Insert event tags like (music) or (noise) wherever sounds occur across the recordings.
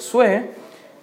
Josué,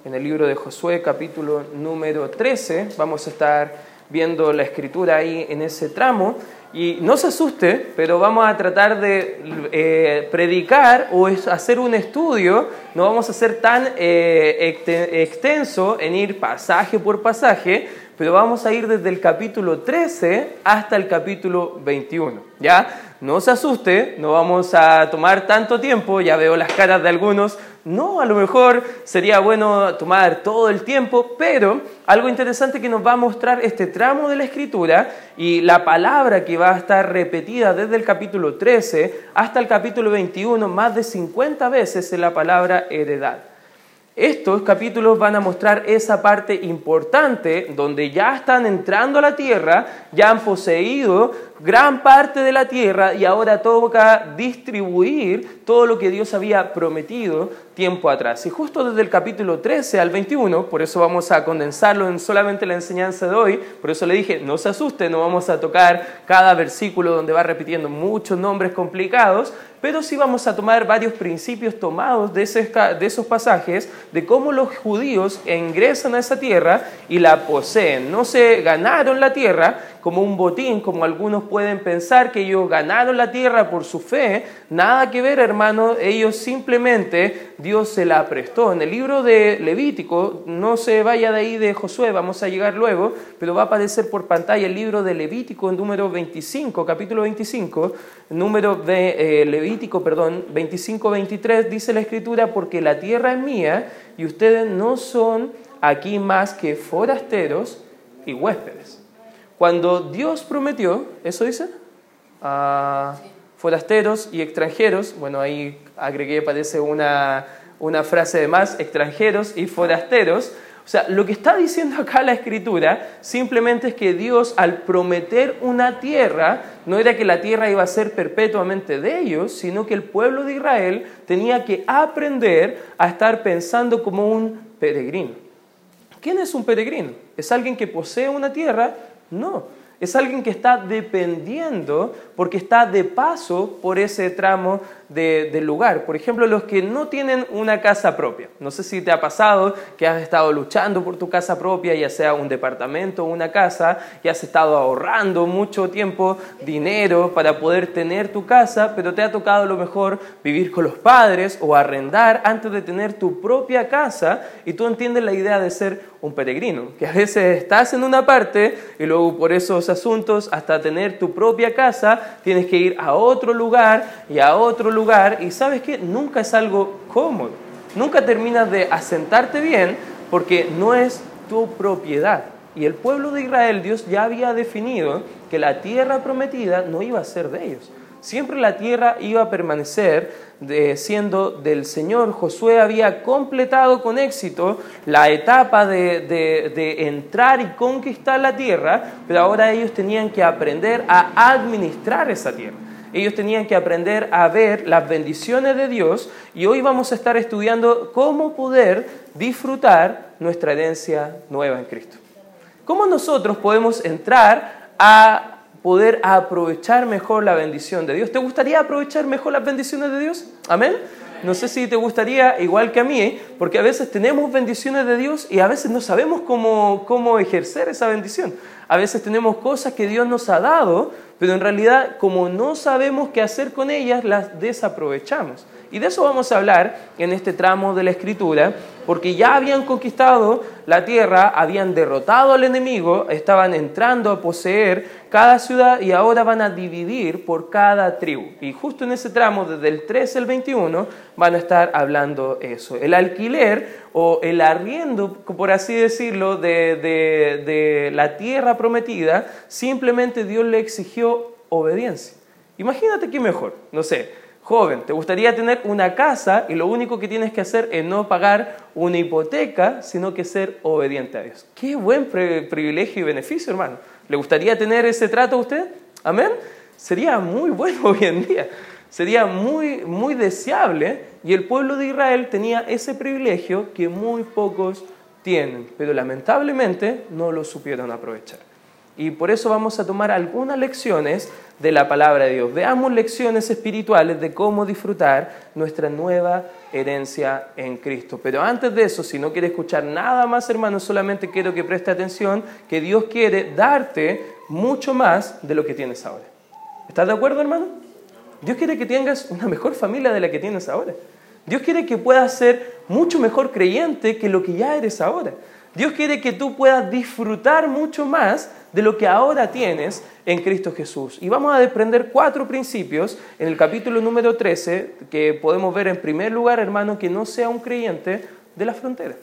en el libro de Josué capítulo número 13, vamos a estar viendo la escritura ahí en ese tramo. Y no se asuste, pero vamos a tratar de eh, predicar o hacer un estudio, no vamos a ser tan eh, extenso en ir pasaje por pasaje, pero vamos a ir desde el capítulo 13 hasta el capítulo 21. ¿Ya? No se asuste, no vamos a tomar tanto tiempo, ya veo las caras de algunos, no, a lo mejor sería bueno tomar todo el tiempo, pero algo interesante que nos va a mostrar este tramo de la escritura y la palabra que va a estar repetida desde el capítulo 13 hasta el capítulo 21 más de 50 veces en la palabra heredad. Estos capítulos van a mostrar esa parte importante donde ya están entrando a la tierra, ya han poseído gran parte de la tierra y ahora toca distribuir todo lo que Dios había prometido tiempo atrás. Y justo desde el capítulo 13 al 21, por eso vamos a condensarlo en solamente la enseñanza de hoy, por eso le dije, no se asuste, no vamos a tocar cada versículo donde va repitiendo muchos nombres complicados, pero sí vamos a tomar varios principios tomados de, de esos pasajes, de cómo los judíos ingresan a esa tierra y la poseen. No se ganaron la tierra, como un botín, como algunos pueden pensar que ellos ganaron la tierra por su fe. Nada que ver, hermano, ellos simplemente Dios se la prestó. En el libro de Levítico, no se vaya de ahí de Josué, vamos a llegar luego, pero va a aparecer por pantalla el libro de Levítico en número 25, capítulo 25, número de eh, Levítico, perdón, 25-23, dice la escritura, porque la tierra es mía y ustedes no son aquí más que forasteros y huéspedes. Cuando Dios prometió, ¿eso dice? A forasteros y extranjeros, bueno, ahí agregué, parece una, una frase de más, extranjeros y forasteros. O sea, lo que está diciendo acá la escritura simplemente es que Dios al prometer una tierra, no era que la tierra iba a ser perpetuamente de ellos, sino que el pueblo de Israel tenía que aprender a estar pensando como un peregrino. ¿Quién es un peregrino? Es alguien que posee una tierra, no, es alguien que está dependiendo porque está de paso por ese tramo del lugar. Por ejemplo, los que no tienen una casa propia. No sé si te ha pasado que has estado luchando por tu casa propia, ya sea un departamento o una casa, y has estado ahorrando mucho tiempo, dinero para poder tener tu casa, pero te ha tocado lo mejor vivir con los padres o arrendar antes de tener tu propia casa y tú entiendes la idea de ser un peregrino, que a veces estás en una parte y luego por esos asuntos hasta tener tu propia casa tienes que ir a otro lugar y a otro lugar y sabes que nunca es algo cómodo, nunca terminas de asentarte bien porque no es tu propiedad. Y el pueblo de Israel, Dios ya había definido que la tierra prometida no iba a ser de ellos. Siempre la tierra iba a permanecer siendo del Señor. Josué había completado con éxito la etapa de, de, entrar y conquistar la tierra, pero ahora ellos tenían que aprender a administrar esa tierra. Ellos tenían que aprender a ver las bendiciones de Dios y hoy vamos a estar estudiando cómo poder disfrutar nuestra herencia nueva en Cristo. ¿Cómo nosotros podemos entrar a poder aprovechar mejor la bendición de Dios. ¿Te gustaría aprovechar mejor las bendiciones de Dios? Amén. No sé si te gustaría, igual que a mí, porque a veces tenemos bendiciones de Dios y a veces no sabemos cómo, cómo ejercer esa bendición. A veces tenemos cosas que Dios nos ha dado, pero en realidad como no sabemos qué hacer con ellas, las desaprovechamos. Y de eso vamos a hablar en este tramo de la escritura, porque ya habían conquistado la tierra, habían derrotado al enemigo, estaban entrando a poseer cada ciudad y ahora van a dividir por cada tribu. Y justo en ese tramo, desde el 13 al 21, van a estar hablando eso. El alquiler o el arriendo, por así decirlo, de, de la tierra prometida, simplemente Dios le exigió obediencia. Imagínate qué mejor, no sé Joven, ¿te gustaría tener una casa y lo único que tienes que hacer es no pagar una hipoteca, sino que ser obediente a Dios? Qué buen privilegio y beneficio, hermano. ¿Le gustaría tener ese trato a usted? Amén. Sería muy bueno (laughs) hoy en día. Sería muy, muy deseable y el pueblo de Israel tenía ese privilegio que muy pocos tienen, pero lamentablemente no lo supieron aprovechar. Y por eso vamos a tomar algunas lecciones de la palabra de Dios. Veamos lecciones espirituales de cómo disfrutar nuestra nueva herencia en Cristo. Pero antes de eso, si no quiere escuchar nada más, hermano, solamente quiero que preste atención que Dios quiere darte mucho más de lo que tienes ahora. ¿Estás de acuerdo, hermano? Dios quiere que tengas una mejor familia de la que tienes ahora. Dios quiere que puedas ser mucho mejor creyente que lo que ya eres ahora. Dios quiere que tú puedas disfrutar mucho más de lo que ahora tienes en Cristo Jesús. Y vamos a desprender cuatro principios en el capítulo número 13 que podemos ver en primer lugar, hermano, que no sea un creyente de la frontera.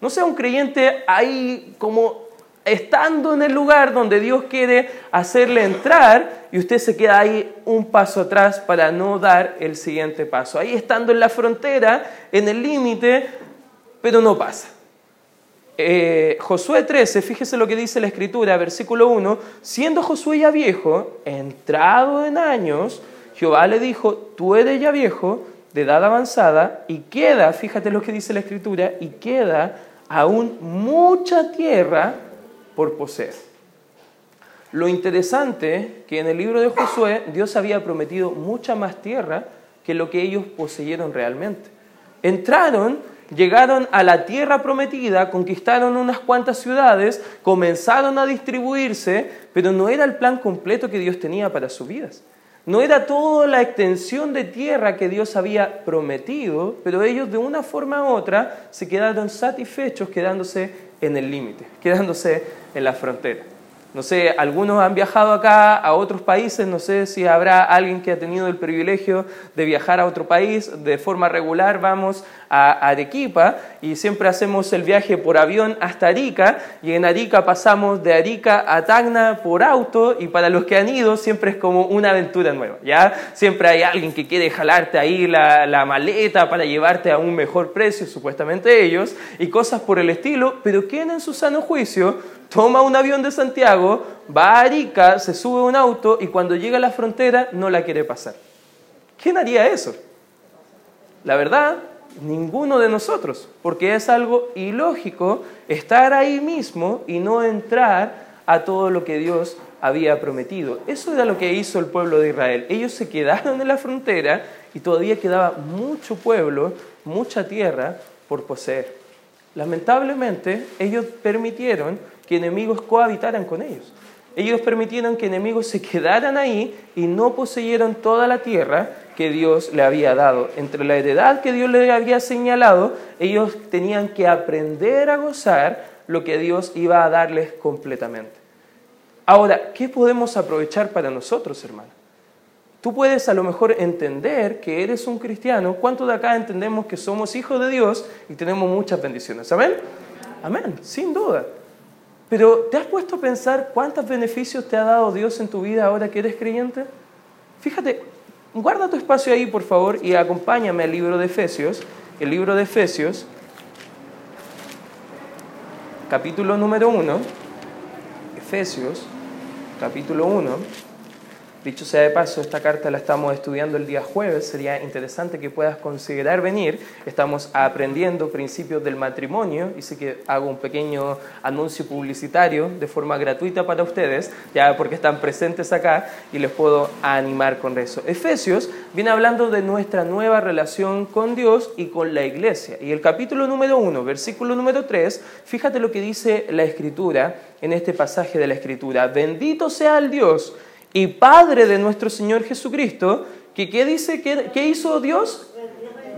No sea un creyente ahí como estando en el lugar donde Dios quiere hacerle entrar y usted se queda ahí un paso atrás para no dar el siguiente paso. Ahí estando en la frontera, en el límite, pero no pasa. Eh, Josué 13, fíjese lo que dice la escritura, versículo 1, siendo Josué ya viejo, entrado en años, Jehová le dijo, tú eres ya viejo, de edad avanzada, y queda, fíjate lo que dice la escritura, y queda aún mucha tierra por poseer. Lo interesante que en el libro de Josué Dios había prometido mucha más tierra que lo que ellos poseyeron realmente. Entraron llegaron a la tierra prometida, conquistaron unas cuantas ciudades, comenzaron a distribuirse, pero no era el plan completo que Dios tenía para sus vidas. No era toda la extensión de tierra que Dios había prometido, pero ellos de una forma u otra se quedaron satisfechos quedándose en el límite, quedándose en la frontera. No sé, algunos han viajado acá a otros países, no sé si habrá alguien que ha tenido el privilegio de viajar a otro país de forma regular, vamos a Arequipa y siempre hacemos el viaje por avión hasta Arica y en Arica pasamos de Arica a Tacna por auto y para los que han ido siempre es como una aventura nueva, ¿ya? Siempre hay alguien que quiere jalarte ahí la, la maleta para llevarte a un mejor precio, supuestamente ellos, y cosas por el estilo, pero ¿quién en su sano juicio toma un avión de Santiago, va a Arica, se sube un auto y cuando llega a la frontera no la quiere pasar. ¿Quién haría eso? La verdad, ninguno de nosotros, porque es algo ilógico estar ahí mismo y no entrar a todo lo que Dios había prometido. Eso era lo que hizo el pueblo de Israel. Ellos se quedaron en la frontera y todavía quedaba mucho pueblo, mucha tierra por poseer. Lamentablemente, ellos permitieron que enemigos cohabitaran con ellos. Ellos permitieron que enemigos se quedaran ahí y no poseyeron toda la tierra que Dios le había dado. Entre la heredad que Dios le había señalado, ellos tenían que aprender a gozar lo que Dios iba a darles completamente. Ahora, ¿qué podemos aprovechar para nosotros, hermano? Tú puedes a lo mejor entender que eres un cristiano. ¿Cuántos de acá entendemos que somos hijos de Dios y tenemos muchas bendiciones? ¿Amén? Amén, sin duda. Pero ¿te has puesto a pensar cuántos beneficios te ha dado Dios en tu vida ahora que eres creyente? Fíjate, guarda tu espacio ahí, por favor, y acompáñame al libro de Efesios. El libro de Efesios, capítulo número 1. Efesios, capítulo 1 Dicho sea de paso, esta carta la estamos estudiando el día jueves, sería interesante que puedas considerar venir. Estamos aprendiendo principios del matrimonio y sé que hago un pequeño anuncio publicitario de forma gratuita para ustedes, ya porque están presentes acá y les puedo animar con eso. Efesios viene hablando de nuestra nueva relación con Dios y con la iglesia. Y el capítulo número 1, versículo número 3, fíjate lo que dice la escritura en este pasaje de la escritura. Bendito sea el Dios y Padre de nuestro Señor Jesucristo, que ¿qué dice? ¿Qué, ¿Qué hizo Dios?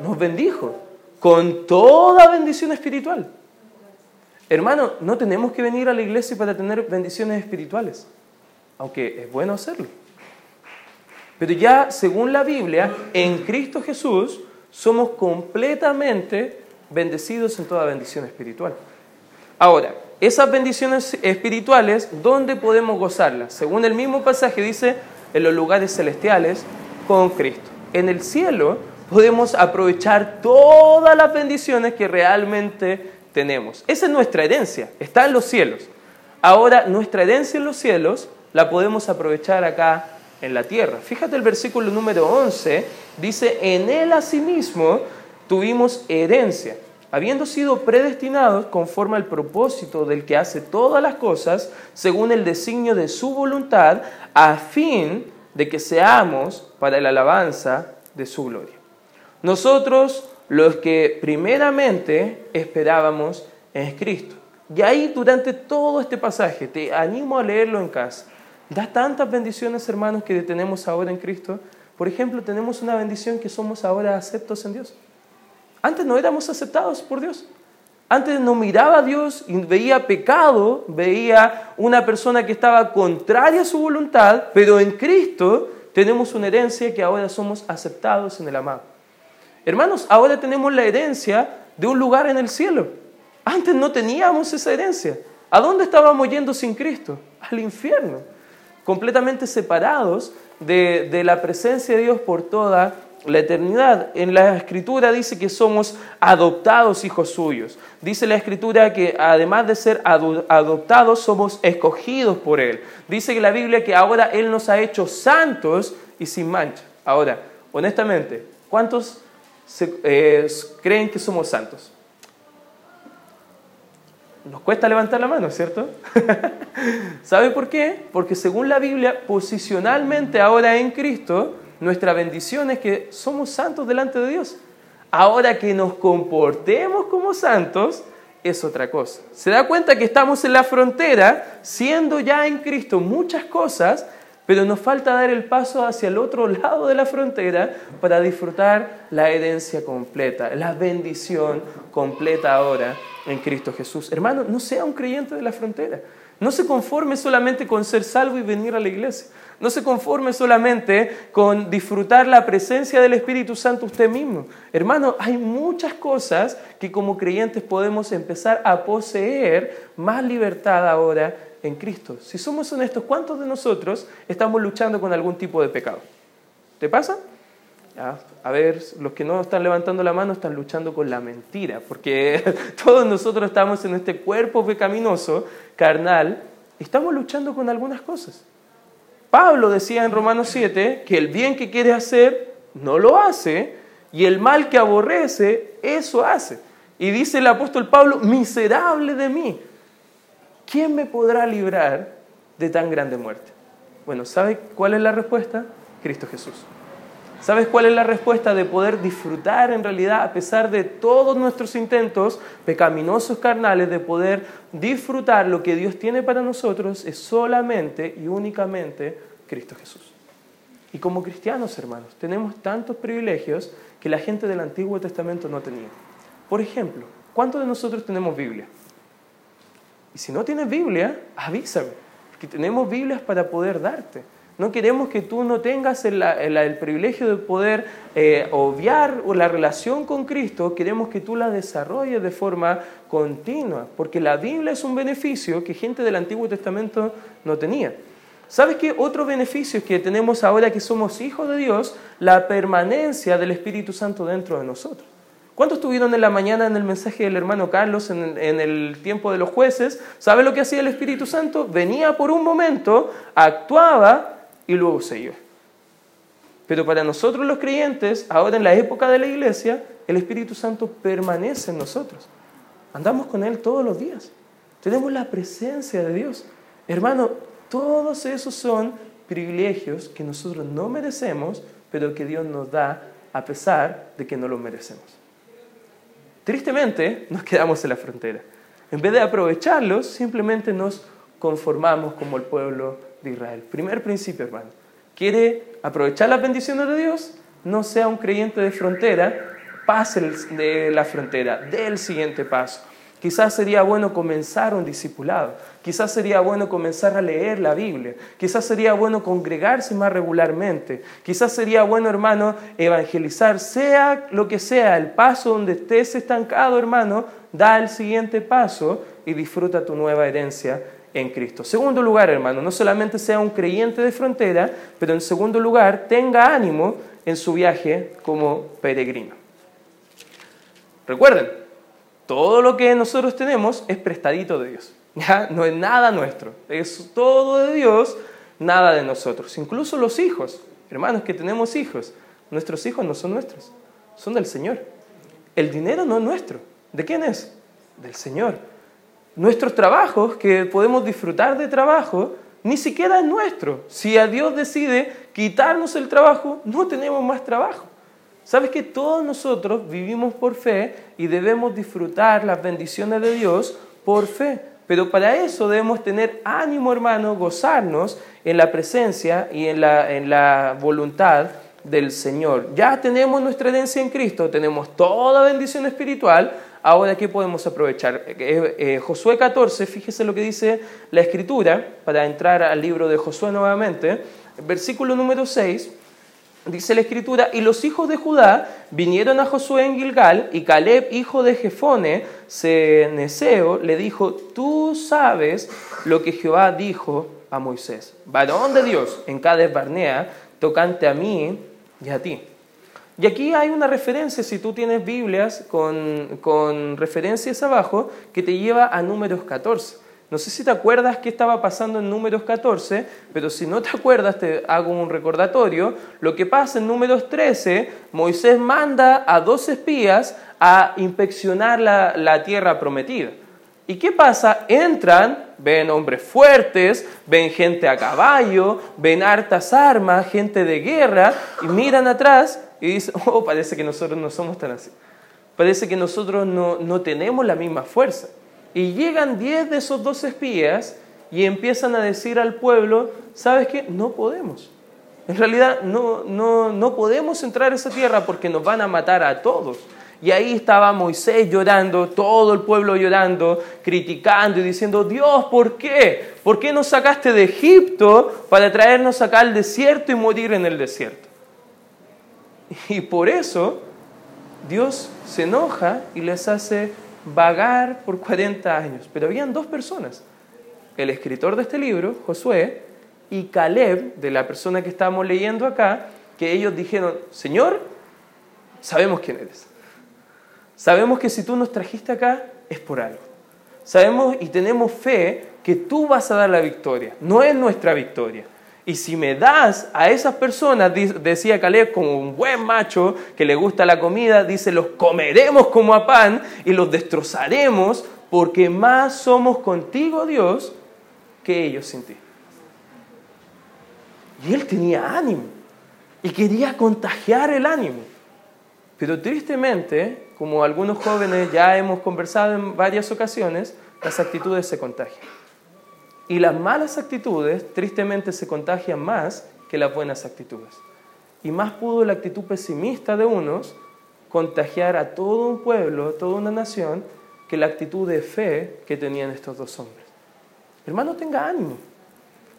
Nos bendijo con toda bendición espiritual. Hermano, no tenemos que venir a la iglesia para tener bendiciones espirituales, aunque es bueno hacerlo. Pero ya, según la Biblia, en Cristo Jesús somos completamente bendecidos en toda bendición espiritual. Ahora, esas bendiciones espirituales, ¿dónde podemos gozarlas? Según el mismo pasaje dice, en los lugares celestiales con Cristo. En el cielo podemos aprovechar todas las bendiciones que realmente tenemos. Esa es nuestra herencia, está en los cielos. Ahora, nuestra herencia en los cielos la podemos aprovechar acá en la tierra. Fíjate el versículo número 11, dice, en él asimismo tuvimos herencia habiendo sido predestinados conforme al propósito del que hace todas las cosas, según el designio de su voluntad, a fin de que seamos para la alabanza de su gloria. Nosotros, los que primeramente esperábamos en Cristo. Y ahí durante todo este pasaje, te animo a leerlo en casa, da tantas bendiciones, hermanos, que tenemos ahora en Cristo. Por ejemplo, tenemos una bendición que somos ahora aceptos en Dios. Antes no éramos aceptados por Dios. Antes no miraba a Dios y veía pecado, veía una persona que estaba contraria a su voluntad, pero en Cristo tenemos una herencia que ahora somos aceptados en el amado. Hermanos, ahora tenemos la herencia de un lugar en el cielo. Antes no teníamos esa herencia. ¿A dónde estábamos yendo sin Cristo? Al infierno. Completamente separados de, de la presencia de Dios por toda la eternidad. En la escritura dice que somos adoptados hijos suyos. Dice la escritura que además de ser adoptados somos escogidos por Él. Dice la Biblia que ahora Él nos ha hecho santos y sin mancha. Ahora, honestamente, ¿cuántos eh, creen que somos santos? Nos cuesta levantar la mano, ¿cierto? (laughs) ¿Sabe por qué? Porque según la Biblia, posicionalmente ahora en Cristo, nuestra bendición es que somos santos delante de Dios. Ahora que nos comportemos como santos es otra cosa. Se da cuenta que estamos en la frontera, siendo ya en Cristo muchas cosas, pero nos falta dar el paso hacia el otro lado de la frontera para disfrutar la herencia completa, la bendición completa ahora en Cristo Jesús. Hermano, no sea un creyente de la frontera. No se conforme solamente con ser salvo y venir a la iglesia. No se conforme solamente con disfrutar la presencia del Espíritu Santo usted mismo. Hermano, hay muchas cosas que como creyentes podemos empezar a poseer más libertad ahora en Cristo. Si somos honestos, ¿cuántos de nosotros estamos luchando con algún tipo de pecado? ¿Te pasa? A ver, los que no están levantando la mano están luchando con la mentira, porque (laughs) todos nosotros estamos en este cuerpo pecaminoso, carnal, estamos luchando con algunas cosas. Pablo decía en Romanos 7 que el bien que quiere hacer no lo hace y el mal que aborrece, eso hace. Y dice el apóstol Pablo, miserable de mí, ¿quién me podrá librar de tan grande muerte? Bueno, ¿sabe cuál es la respuesta? Cristo Jesús. ¿Sabes cuál es la respuesta de poder disfrutar en realidad, a pesar de todos nuestros intentos pecaminosos carnales, de poder disfrutar lo que Dios tiene para nosotros? Es solamente y únicamente Cristo Jesús. Y como cristianos, hermanos, tenemos tantos privilegios que la gente del Antiguo Testamento no tenía. Por ejemplo, ¿cuántos de nosotros tenemos Biblia? Y si no tienes Biblia, avísame, porque tenemos Biblias para poder darte. No queremos que tú no tengas el, privilegio de poder eh, obviar la relación con Cristo, queremos que tú la desarrolles de forma continua, porque la Biblia es un beneficio que gente del Antiguo Testamento no tenía. ¿Sabes qué? Otro beneficio que tenemos ahora que somos hijos de Dios, la permanencia del Espíritu Santo dentro de nosotros. ¿Cuántos estuvieron en la mañana en el mensaje del hermano Carlos en, en el tiempo de los jueces? ¿Sabe lo que hacía el Espíritu Santo? Venía por un momento, actuaba y luego se iba. Pero para nosotros los creyentes, ahora en la época de la iglesia, el Espíritu Santo permanece en nosotros. Andamos con Él todos los días. Tenemos la presencia de Dios. Hermano, todos esos son privilegios que nosotros no merecemos, pero que Dios nos da a pesar de que no los merecemos. Tristemente, nos quedamos en la frontera. En vez de aprovecharlos, simplemente nos conformamos como el pueblo de Israel. Primer principio, hermano. ¿Quiere aprovechar las bendiciones de Dios? No sea un creyente de frontera, pase de la frontera, dé el siguiente paso. Quizás sería bueno comenzar un discipulado, quizás sería bueno comenzar a leer la Biblia, quizás sería bueno congregarse más regularmente, quizás sería bueno, hermano, evangelizar, sea lo que sea, el paso donde estés estancado, hermano, da el siguiente paso y disfruta tu nueva herencia en Cristo. Segundo lugar, hermano, no solamente sea un creyente de frontera, pero en segundo lugar, tenga ánimo en su viaje como peregrino. Recuerden, todo lo que nosotros tenemos es prestadito de Dios. (laughs) No es nada nuestro, es todo de Dios, nada de nosotros. Incluso los hijos, hermanos que tenemos hijos, nuestros hijos no son nuestros, son del Señor. El dinero no es nuestro, ¿De quién es? Del Señor. Nuestros trabajos, que podemos disfrutar de trabajo, ni siquiera es nuestro. Si a Dios decide quitarnos el trabajo, no tenemos más trabajo. ¿Sabes que todos nosotros vivimos por fe y debemos disfrutar las bendiciones de Dios por fe? Pero para eso debemos tener ánimo, hermano, gozarnos en la presencia y en la, en la voluntad del Señor. Ya tenemos nuestra herencia en Cristo, tenemos toda bendición espiritual, ahora ¿qué podemos aprovechar? Eh, eh, Josué 14, fíjese lo que dice la Escritura, para entrar al libro de Josué nuevamente, versículo número 6, dice la Escritura, y los hijos de Judá vinieron a Josué en Gilgal, y Caleb, hijo de Jefone, Ceneseo, le dijo, tú sabes lo que Jehová dijo a Moisés, varón de Dios en Cades Barnea, tocante a mí y a ti. Y aquí hay una referencia, si tú tienes Biblias con, con referencias abajo, que te lleva a números 14. No sé si te acuerdas qué estaba pasando en números 14, pero si no te acuerdas, te hago un recordatorio. Lo que pasa en números 13, Moisés manda a dos espías a inspeccionar la, la tierra prometida. ¿Y qué pasa? Entran, ven hombres fuertes, ven gente a caballo, ven hartas armas, gente de guerra, y miran atrás y dicen, oh, parece que nosotros no somos tan así. Parece que nosotros no, no tenemos la misma fuerza. Y llegan diez de esos dos espías y empiezan a decir al pueblo, ¿sabes qué? No podemos. En realidad no, no, no podemos entrar a esa tierra porque nos van a matar a todos. Y ahí estaba Moisés llorando, todo el pueblo llorando, criticando y diciendo, Dios, ¿por qué? ¿Por qué nos sacaste de Egipto para traernos acá al desierto y morir en el desierto? Y por eso Dios se enoja y les hace vagar por 40 años. Pero habían dos personas, el escritor de este libro, Josué, y Caleb, de la persona que estábamos leyendo acá, que ellos dijeron, Señor, sabemos quién eres. Sabemos que si tú nos trajiste acá es por algo. Sabemos y tenemos fe que tú vas a dar la victoria, no es nuestra victoria. Y si me das a esas personas, decía Caleb, como un buen macho que le gusta la comida, dice, los comeremos como a pan y los destrozaremos porque más somos contigo, Dios, que ellos sin ti. Y él tenía ánimo y quería contagiar el ánimo. Pero tristemente, como algunos jóvenes ya hemos conversado en varias ocasiones, las actitudes se contagian. Y las malas actitudes tristemente se contagian más que las buenas actitudes. Y más pudo la actitud pesimista de unos contagiar a todo un pueblo, a toda una nación, que la actitud de fe que tenían estos dos hombres. Hermano, tenga ánimo.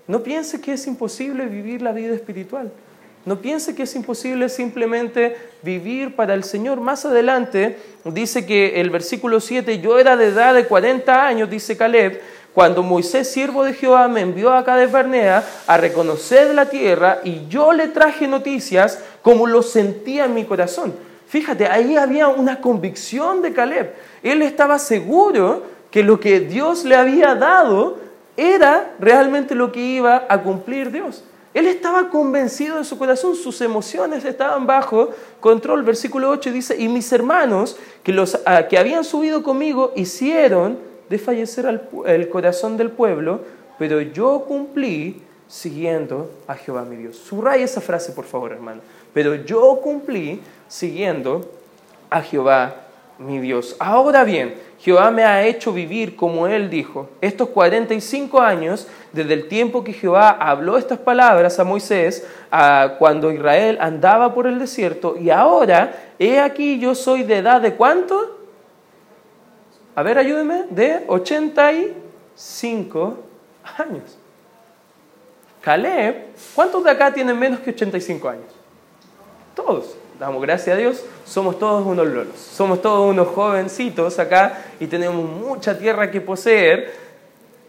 No piense que es imposible vivir la vida espiritual. No piense que es imposible simplemente vivir para el Señor. Más adelante dice que el versículo 7, yo era de edad de 40 años, dice Caleb, cuando Moisés, siervo de Jehová, me envió acá de Barnea a reconocer la tierra y yo le traje noticias como lo sentía en mi corazón. Fíjate, ahí había una convicción de Caleb. Él estaba seguro que lo que Dios le había dado era realmente lo que iba a cumplir Dios. Él estaba convencido en su corazón, sus emociones estaban bajo control. Versículo 8 dice, y mis hermanos que, los, ah, que habían subido conmigo hicieron de fallecer el corazón del pueblo, pero yo cumplí siguiendo a Jehová mi Dios. Subraya esa frase, por favor, hermano. Pero yo cumplí siguiendo a Jehová mi Dios. Ahora bien, Jehová me ha hecho vivir como Él dijo. Estos 45 años, desde el tiempo que Jehová habló estas palabras a Moisés, a cuando Israel andaba por el desierto, y ahora, he aquí yo soy de edad de cuánto? a ver, ayúdeme, de 85 años. Caleb, ¿cuántos de acá tienen menos que 85 años? Todos. Damos gracias a Dios, somos todos unos lolos, somos todos unos jovencitos acá y tenemos mucha tierra que poseer.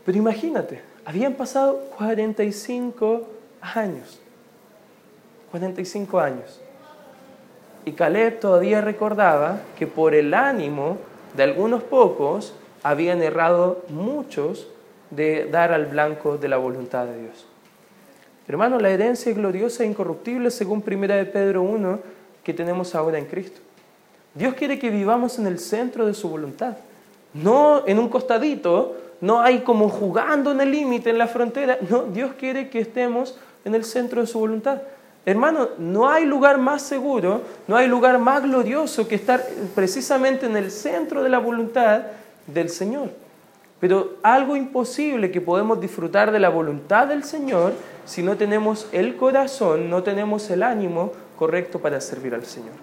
Pero imagínate, habían pasado 45 años. 45 años. Y Caleb todavía recordaba que por el ánimo de algunos pocos habían errado muchos de dar al blanco de la voluntad de Dios. Hermano, la herencia gloriosa e incorruptible según 1 de Pedro 1 que tenemos ahora en Cristo. Dios quiere que vivamos en el centro de su voluntad, no en un costadito, no hay como jugando en el límite, en la frontera. No, Dios quiere que estemos en el centro de su voluntad. Hermano, no hay lugar más seguro, no hay lugar más glorioso que estar precisamente en el centro de la voluntad del Señor. Pero algo imposible que podemos disfrutar de la voluntad del Señor si no tenemos el corazón, no tenemos el ánimo correcto para servir al Señor.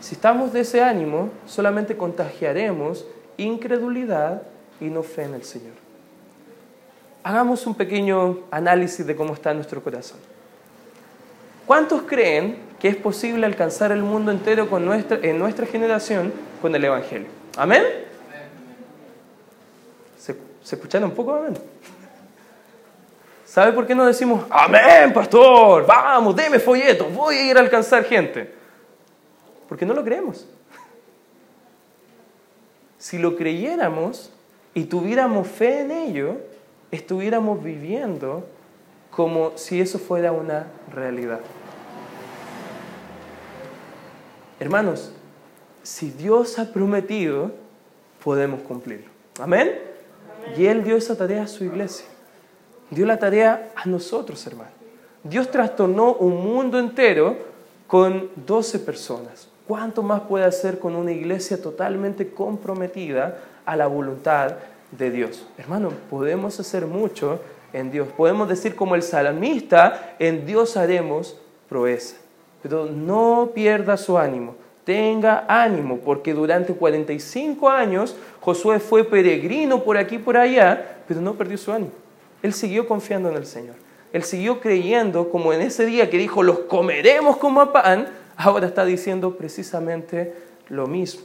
Si estamos de ese ánimo, solamente contagiaremos incredulidad y no fe en el Señor. Hagamos un pequeño análisis de cómo está nuestro corazón. ¿Cuántos creen que es posible alcanzar el mundo entero con nuestra, en nuestra generación con el Evangelio? ¿Amén? ¿Se, ¿Se escucharon un poco? Amén. ¿Sabe por qué no decimos, amén, pastor, vamos, deme folleto, voy a ir a alcanzar gente? Porque no lo creemos. (laughs) Si lo creyéramos y tuviéramos fe en ello, estuviéramos viviendo como si eso fuera una realidad. Hermanos, si Dios ha prometido, podemos cumplirlo. ¿Amén? Y Él dio esa tarea a su iglesia. Dio la tarea a nosotros, hermanos. Dios trastornó un mundo entero con 12 personas. ¿Cuánto más puede hacer con una iglesia totalmente comprometida a la voluntad de Dios? Hermano, podemos hacer mucho en Dios. Podemos decir como el salmista, en Dios haremos proeza. Pero no pierda su ánimo, tenga ánimo, porque durante 45 años Josué fue peregrino por aquí y por allá, pero no perdió su ánimo. Él siguió confiando en el Señor. Él siguió creyendo, como en ese día que dijo, los comeremos como a pan, ahora está diciendo precisamente lo mismo.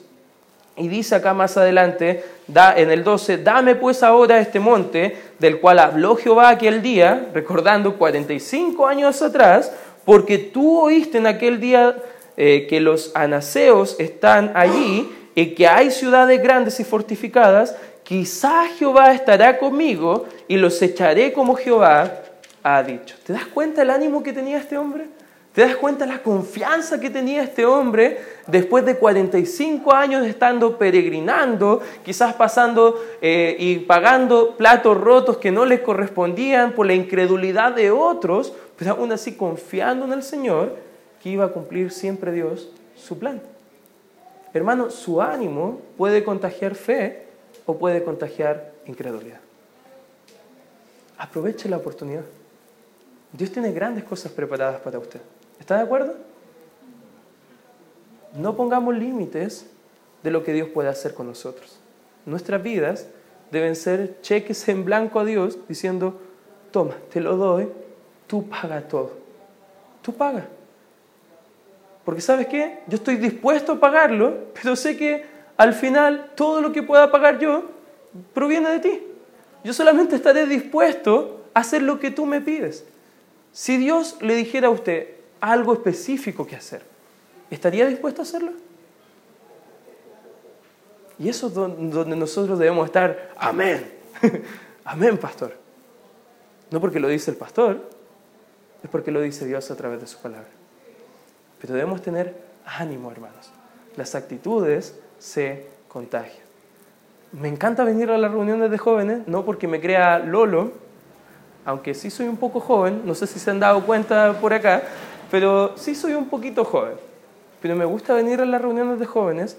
Y dice acá más adelante, da, en el 12, dame pues ahora este monte del cual habló Jehová aquel día, recordando 45 años atrás, porque tú oíste en aquel día eh, que los anaseos están allí y que hay ciudades grandes y fortificadas, quizá Jehová estará conmigo y los echaré como Jehová ha dicho. ¿Te das cuenta el ánimo que tenía este hombre? ¿Te das cuenta la confianza que tenía este hombre después de 45 años estando peregrinando, quizás pasando eh, y pagando platos rotos que no le correspondían por la incredulidad de otros, pero aún así confiando en el Señor que iba a cumplir siempre Dios su plan? Hermano, su ánimo puede contagiar fe o puede contagiar incredulidad. Aproveche la oportunidad. Dios tiene grandes cosas preparadas para usted. ¿Está de acuerdo? No pongamos límites de lo que Dios puede hacer con nosotros. Nuestras vidas deben ser cheques en blanco a Dios diciendo, toma, te lo doy, tú paga todo. Tú paga. Porque sabes qué? Yo estoy dispuesto a pagarlo, pero sé que al final todo lo que pueda pagar yo proviene de ti. Yo solamente estaré dispuesto a hacer lo que tú me pides. Si Dios le dijera a usted, algo específico que hacer. ¿Estaría dispuesto a hacerlo? Y eso es donde nosotros debemos estar. Amén. (laughs) Amén, pastor. No porque lo dice el pastor, es porque lo dice Dios a través de su palabra. Pero debemos tener ánimo, hermanos. Las actitudes se contagian. Me encanta venir a las reuniones de jóvenes, no porque me crea Lolo, aunque sí soy un poco joven, no sé si se han dado cuenta por acá, pero sí soy un poquito joven. Pero me gusta venir a las reuniones de jóvenes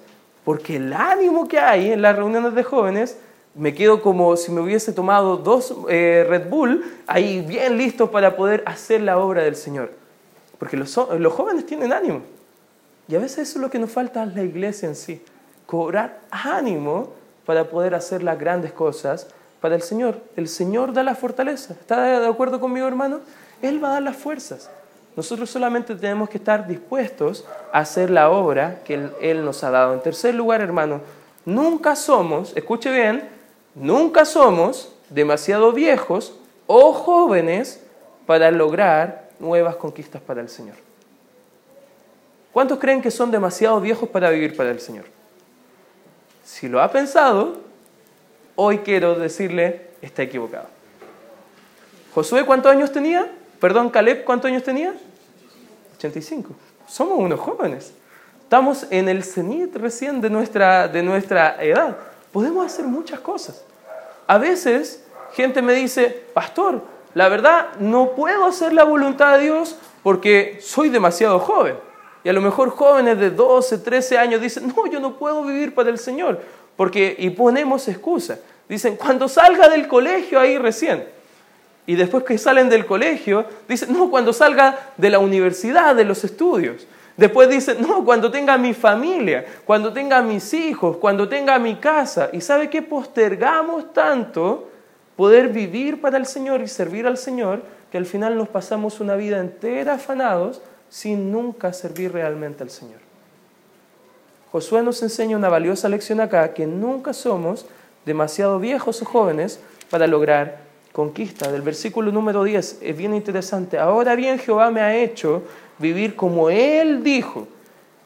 porque el ánimo que hay en las reuniones de jóvenes, me quedo como si me hubiese tomado dos eh, Red Bull ahí bien listos para poder hacer la obra del Señor. Porque los, los jóvenes tienen ánimo. Y a veces eso es lo que nos falta a la iglesia en sí. Cobrar ánimo para poder hacer las grandes cosas para el Señor. El Señor da la fortaleza. ¿Está de acuerdo conmigo, hermano? Él va a dar las fuerzas. Nosotros solamente tenemos que estar dispuestos a hacer la obra que Él, nos ha dado. En tercer lugar, hermano, nunca somos, escuche bien, nunca somos demasiado viejos o jóvenes para lograr nuevas conquistas para el Señor. ¿Cuántos creen que son demasiado viejos para vivir para el Señor? Si lo ha pensado, hoy quiero decirle, está equivocado. Josué, ¿cuántos años tenía? Perdón, Caleb, ¿cuántos años tenía? 85. Somos unos jóvenes. Estamos en el cenit recién de nuestra, de nuestra edad. Podemos hacer muchas cosas. A veces gente me dice, pastor, la verdad no puedo hacer la voluntad de Dios porque soy demasiado joven. Y a lo mejor jóvenes de 12, 13 años dicen, no, yo no puedo vivir para el Señor. Porque, y ponemos excusa. Dicen, cuando salga del colegio ahí recién. Y después que salen del colegio, dicen, no, cuando salga de la universidad, de los estudios. Después dicen, no, cuando tenga mi familia, cuando tenga mis hijos, cuando tenga mi casa. ¿Y sabe qué? Postergamos tanto poder vivir para el Señor y servir al Señor que al final nos pasamos una vida entera afanados sin nunca servir realmente al Señor. Josué nos enseña una valiosa lección acá, que nunca somos demasiado viejos o jóvenes para lograr conquista. Del versículo número 10 es bien interesante. Ahora bien, Jehová me ha hecho vivir como Él dijo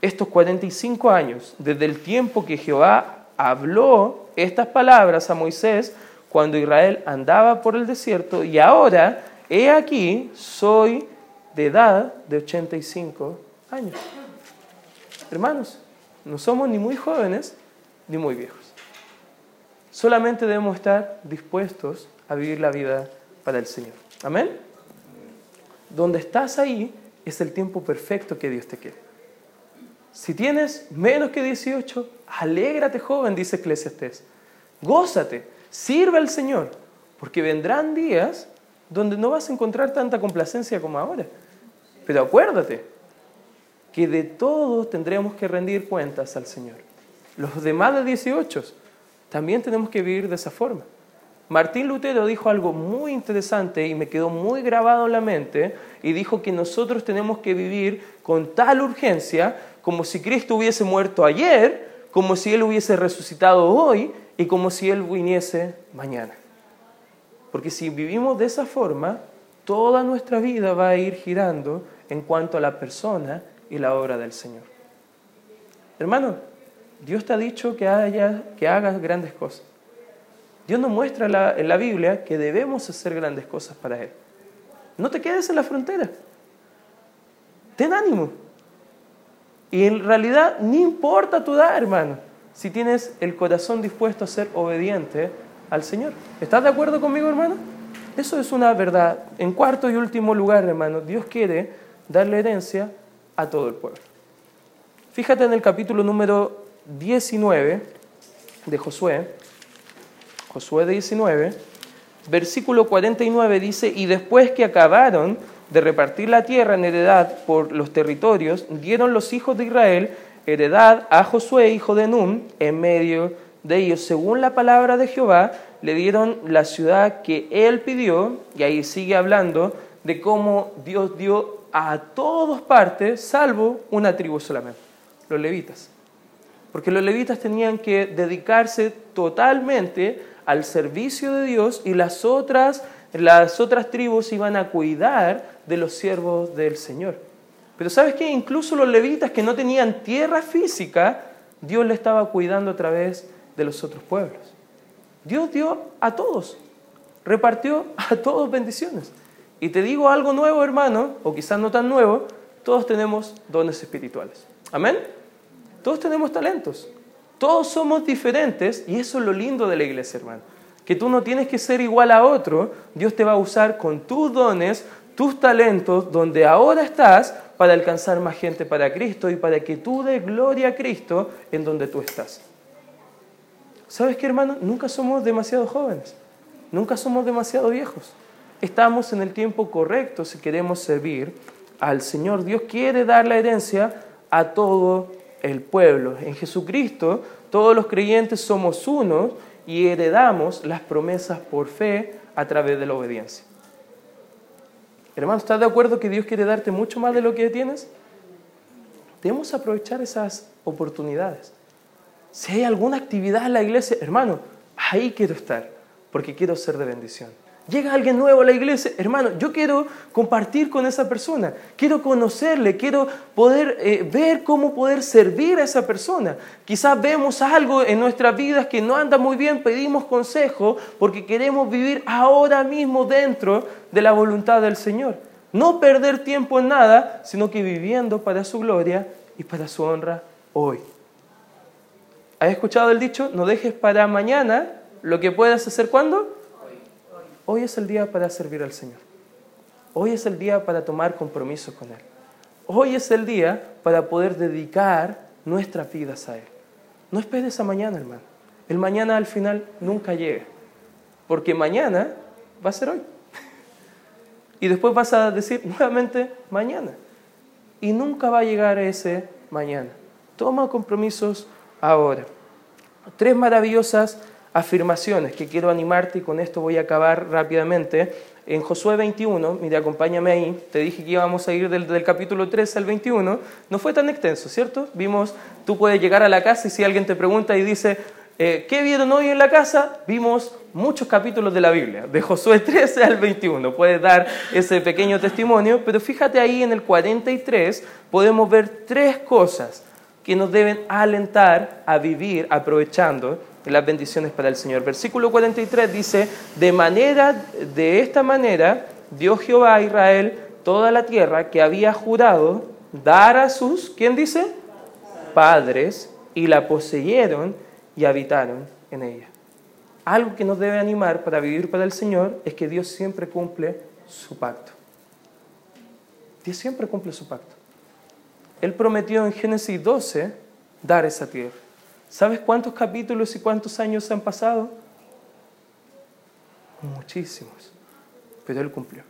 estos 45 años, desde el tiempo que Jehová habló estas palabras a Moisés cuando Israel andaba por el desierto, y ahora, he aquí, soy de edad de 85 años. Hermanos, no somos ni muy jóvenes ni muy viejos. Solamente debemos estar dispuestos a vivir la vida para el Señor. Amén. Donde estás ahí es el tiempo perfecto que Dios te quiere. Si tienes menos que 18, alégrate joven, dice Eclesiastes. Gózate, sirve al Señor, porque vendrán días donde no vas a encontrar tanta complacencia como ahora. Pero acuérdate que de todos tendremos que rendir cuentas al Señor. Los demás de 18 también tenemos que vivir de esa forma. Martín Lutero dijo algo muy interesante y me quedó muy grabado en la mente y dijo que nosotros tenemos que vivir con tal urgencia como si Cristo hubiese muerto ayer, como si Él hubiese resucitado hoy y como si Él viniese mañana. Porque si vivimos de esa forma, toda nuestra vida va a ir girando en cuanto a la persona y la obra del Señor. Hermano, Dios te ha dicho que, haya, hagas grandes cosas. Dios nos muestra en la Biblia que debemos hacer grandes cosas para Él. No te quedes en la frontera. Ten ánimo. Y en realidad ni importa tu edad, hermano, si tienes el corazón dispuesto a ser obediente al Señor. ¿Estás de acuerdo conmigo, hermano? Eso es una verdad. En cuarto y último lugar, hermano, Dios quiere darle herencia a todo el pueblo. Fíjate en el capítulo número 19 de Josué, Josué 19, versículo 49 dice, y después que acabaron de repartir la tierra en heredad por los territorios, dieron los hijos de Israel heredad a Josué, hijo de Nun, en medio de ellos, según la palabra de Jehová, le dieron la ciudad que él pidió, y ahí sigue hablando de cómo Dios dio a todas partes, salvo una tribu solamente, los levitas. Porque los levitas tenían que dedicarse totalmente al servicio de Dios y las otras, las otras tribus iban a cuidar de los siervos del Señor. Pero sabes qué, incluso los levitas que no tenían tierra física, Dios le estaba cuidando a través de los otros pueblos. Dios dio a todos, repartió a todos bendiciones. Y te digo algo nuevo, hermano, o quizás no tan nuevo, todos tenemos dones espirituales. Amén. Todos tenemos talentos. Todos somos diferentes y eso es lo lindo de la iglesia, hermano. Que tú no tienes que ser igual a otro, Dios te va a usar con tus dones, tus talentos, donde ahora estás, para alcanzar más gente para Cristo y para que tú des gloria a Cristo en donde tú estás. ¿Sabes qué, hermano? Nunca somos demasiado jóvenes, nunca somos demasiado viejos. Estamos en el tiempo correcto si queremos servir al Señor. Dios quiere dar la herencia a todo el pueblo. En Jesucristo todos los creyentes somos uno y heredamos las promesas por fe a través de la obediencia. Hermano, ¿estás de acuerdo que Dios quiere darte mucho más de lo que tienes? Debemos aprovechar esas oportunidades. Si hay alguna actividad en la iglesia, hermano, ahí quiero estar, porque quiero ser de bendición. Llega alguien nuevo a la iglesia, hermano, yo quiero compartir con esa persona, quiero conocerle, quiero poder eh, ver cómo poder servir a esa persona. Quizás vemos algo en nuestras vidas que no anda muy bien, pedimos consejo porque queremos vivir ahora mismo dentro de la voluntad del Señor. No perder tiempo en nada, sino que viviendo para su gloria y para su honra hoy. ¿Has escuchado el dicho? No dejes para mañana lo que puedas hacer cuando? Hoy es el día para servir al Señor. Hoy es el día para tomar compromisos con Él. Hoy es el día para poder dedicar nuestras vidas a Él. No esperes a mañana, hermano. El mañana al final nunca llega. Porque mañana va a ser hoy. (laughs) Y después vas a decir nuevamente mañana. Y nunca va a llegar ese mañana. Toma compromisos ahora. Tres maravillosas afirmaciones que quiero animarte y con esto voy a acabar rápidamente. En Josué 21, mire, acompáñame ahí, te dije que íbamos a ir del, del, capítulo 13 al 21, no fue tan extenso, ¿cierto? Vimos, tú puedes llegar a la casa y si alguien te pregunta y dice, eh, ¿qué vieron hoy en la casa? Vimos muchos capítulos de la Biblia, de Josué (laughs) 13 al 21, puedes dar ese pequeño testimonio, pero fíjate ahí en el 43 podemos ver tres cosas que nos deben alentar a vivir aprovechando las bendiciones para el Señor. Versículo 43 dice, de manera, de esta manera, dio Jehová a Israel toda la tierra que había jurado dar a sus, ¿quién dice? Padres, y la poseyeron y habitaron en ella. Algo que nos debe animar para vivir para el Señor es que Dios siempre cumple su pacto. Dios siempre cumple su pacto. Él prometió en Génesis 12 dar esa tierra. ¿Sabes cuántos capítulos y cuántos años han pasado? Muchísimos. Pero Él cumplió.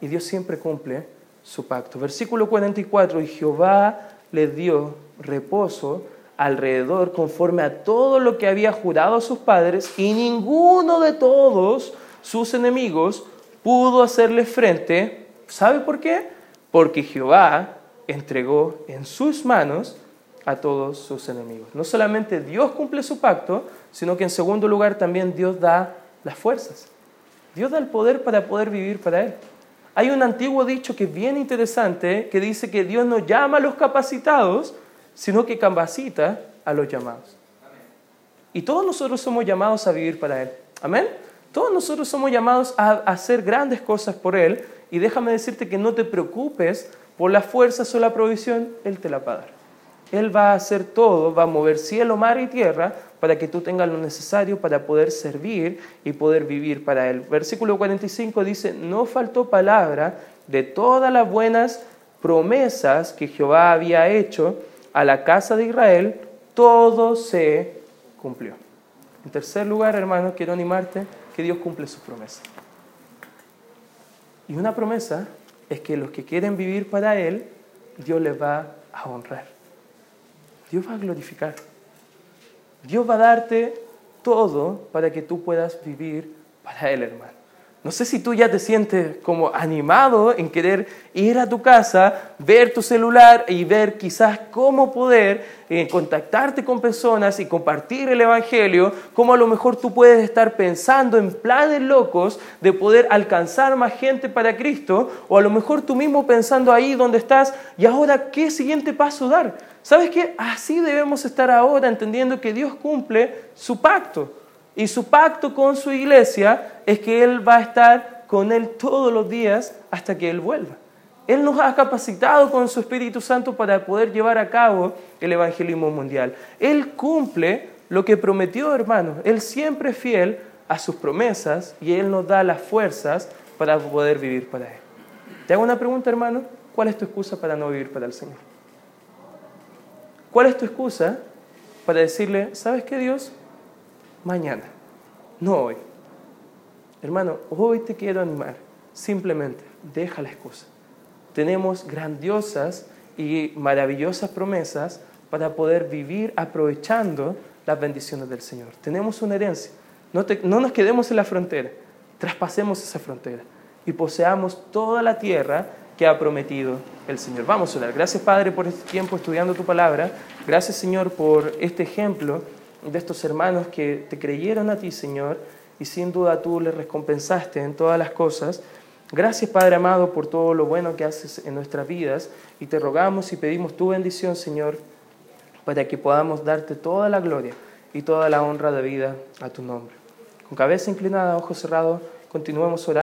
Y Dios siempre cumple su pacto. Versículo 44, y Jehová le dio reposo alrededor conforme a todo lo que había jurado a sus padres, y ninguno de todos sus enemigos pudo hacerle frente. ¿Sabe por qué? Porque Jehová entregó en sus manos a todos sus enemigos. No solamente Dios cumple su pacto, sino que en segundo lugar también Dios da las fuerzas. Dios da el poder para poder vivir para Él. Hay un antiguo dicho que es bien interesante que dice que Dios no llama a los capacitados, sino que capacita a los llamados. Y todos nosotros somos llamados a vivir para Él. Amén. Todos nosotros somos llamados a hacer grandes cosas por Él. Y déjame decirte que no te preocupes por las fuerzas o la provisión, Él te la dar. Él va a hacer todo, va a mover cielo, mar y tierra para que tú tengas lo necesario para poder servir y poder vivir para Él. Versículo 45 dice, no faltó palabra de todas las buenas promesas que Jehová había hecho a la casa de Israel, todo se cumplió. En tercer lugar, hermano, quiero animarte que Dios cumple sus promesas. Y una promesa es que los que quieren vivir para Él, Dios les va a honrar. Dios va a glorificar. Dios va a darte todo para que tú puedas vivir para Él, hermano. No sé si tú ya te sientes como animado en querer ir a tu casa, ver tu celular y ver quizás cómo poder eh, contactarte con personas y compartir el Evangelio, cómo a lo mejor tú puedes estar pensando en planes locos de poder alcanzar más gente para Cristo, o a lo mejor tú mismo pensando ahí donde estás, y ahora, ¿qué siguiente paso dar? ¿Sabes qué? Así debemos estar ahora entendiendo que Dios cumple su pacto. Y su pacto con su iglesia es que Él va a estar con Él todos los días hasta que Él vuelva. Él nos ha capacitado con su Espíritu Santo para poder llevar a cabo el evangelismo mundial. Él cumple lo que prometió, hermanos. Él siempre es fiel a sus promesas y Él nos da las fuerzas para poder vivir para Él. Te hago una pregunta, hermano. ¿Cuál es tu excusa para no vivir para el Señor? ¿Cuál es tu excusa para decirle, ¿sabes qué Dios? Mañana, no hoy. Hermano, hoy te quiero animar. Simplemente deja la excusa. Tenemos grandiosas y maravillosas promesas para poder vivir aprovechando las bendiciones del Señor. Tenemos una herencia. No, no nos quedemos en la frontera. Traspasemos esa frontera y poseamos toda la tierra que ha prometido el Señor. Vamos a orar. Gracias Padre por este tiempo estudiando tu palabra. Gracias Señor por este ejemplo de estos hermanos que te creyeron a ti, Señor, y sin duda tú les recompensaste en todas las cosas. Gracias, Padre amado, por todo lo bueno que haces en nuestras vidas y te rogamos y pedimos tu bendición, Señor, para que podamos darte toda la gloria y toda la honra de vida a tu nombre. Con cabeza inclinada, ojos cerrados, continuemos orando.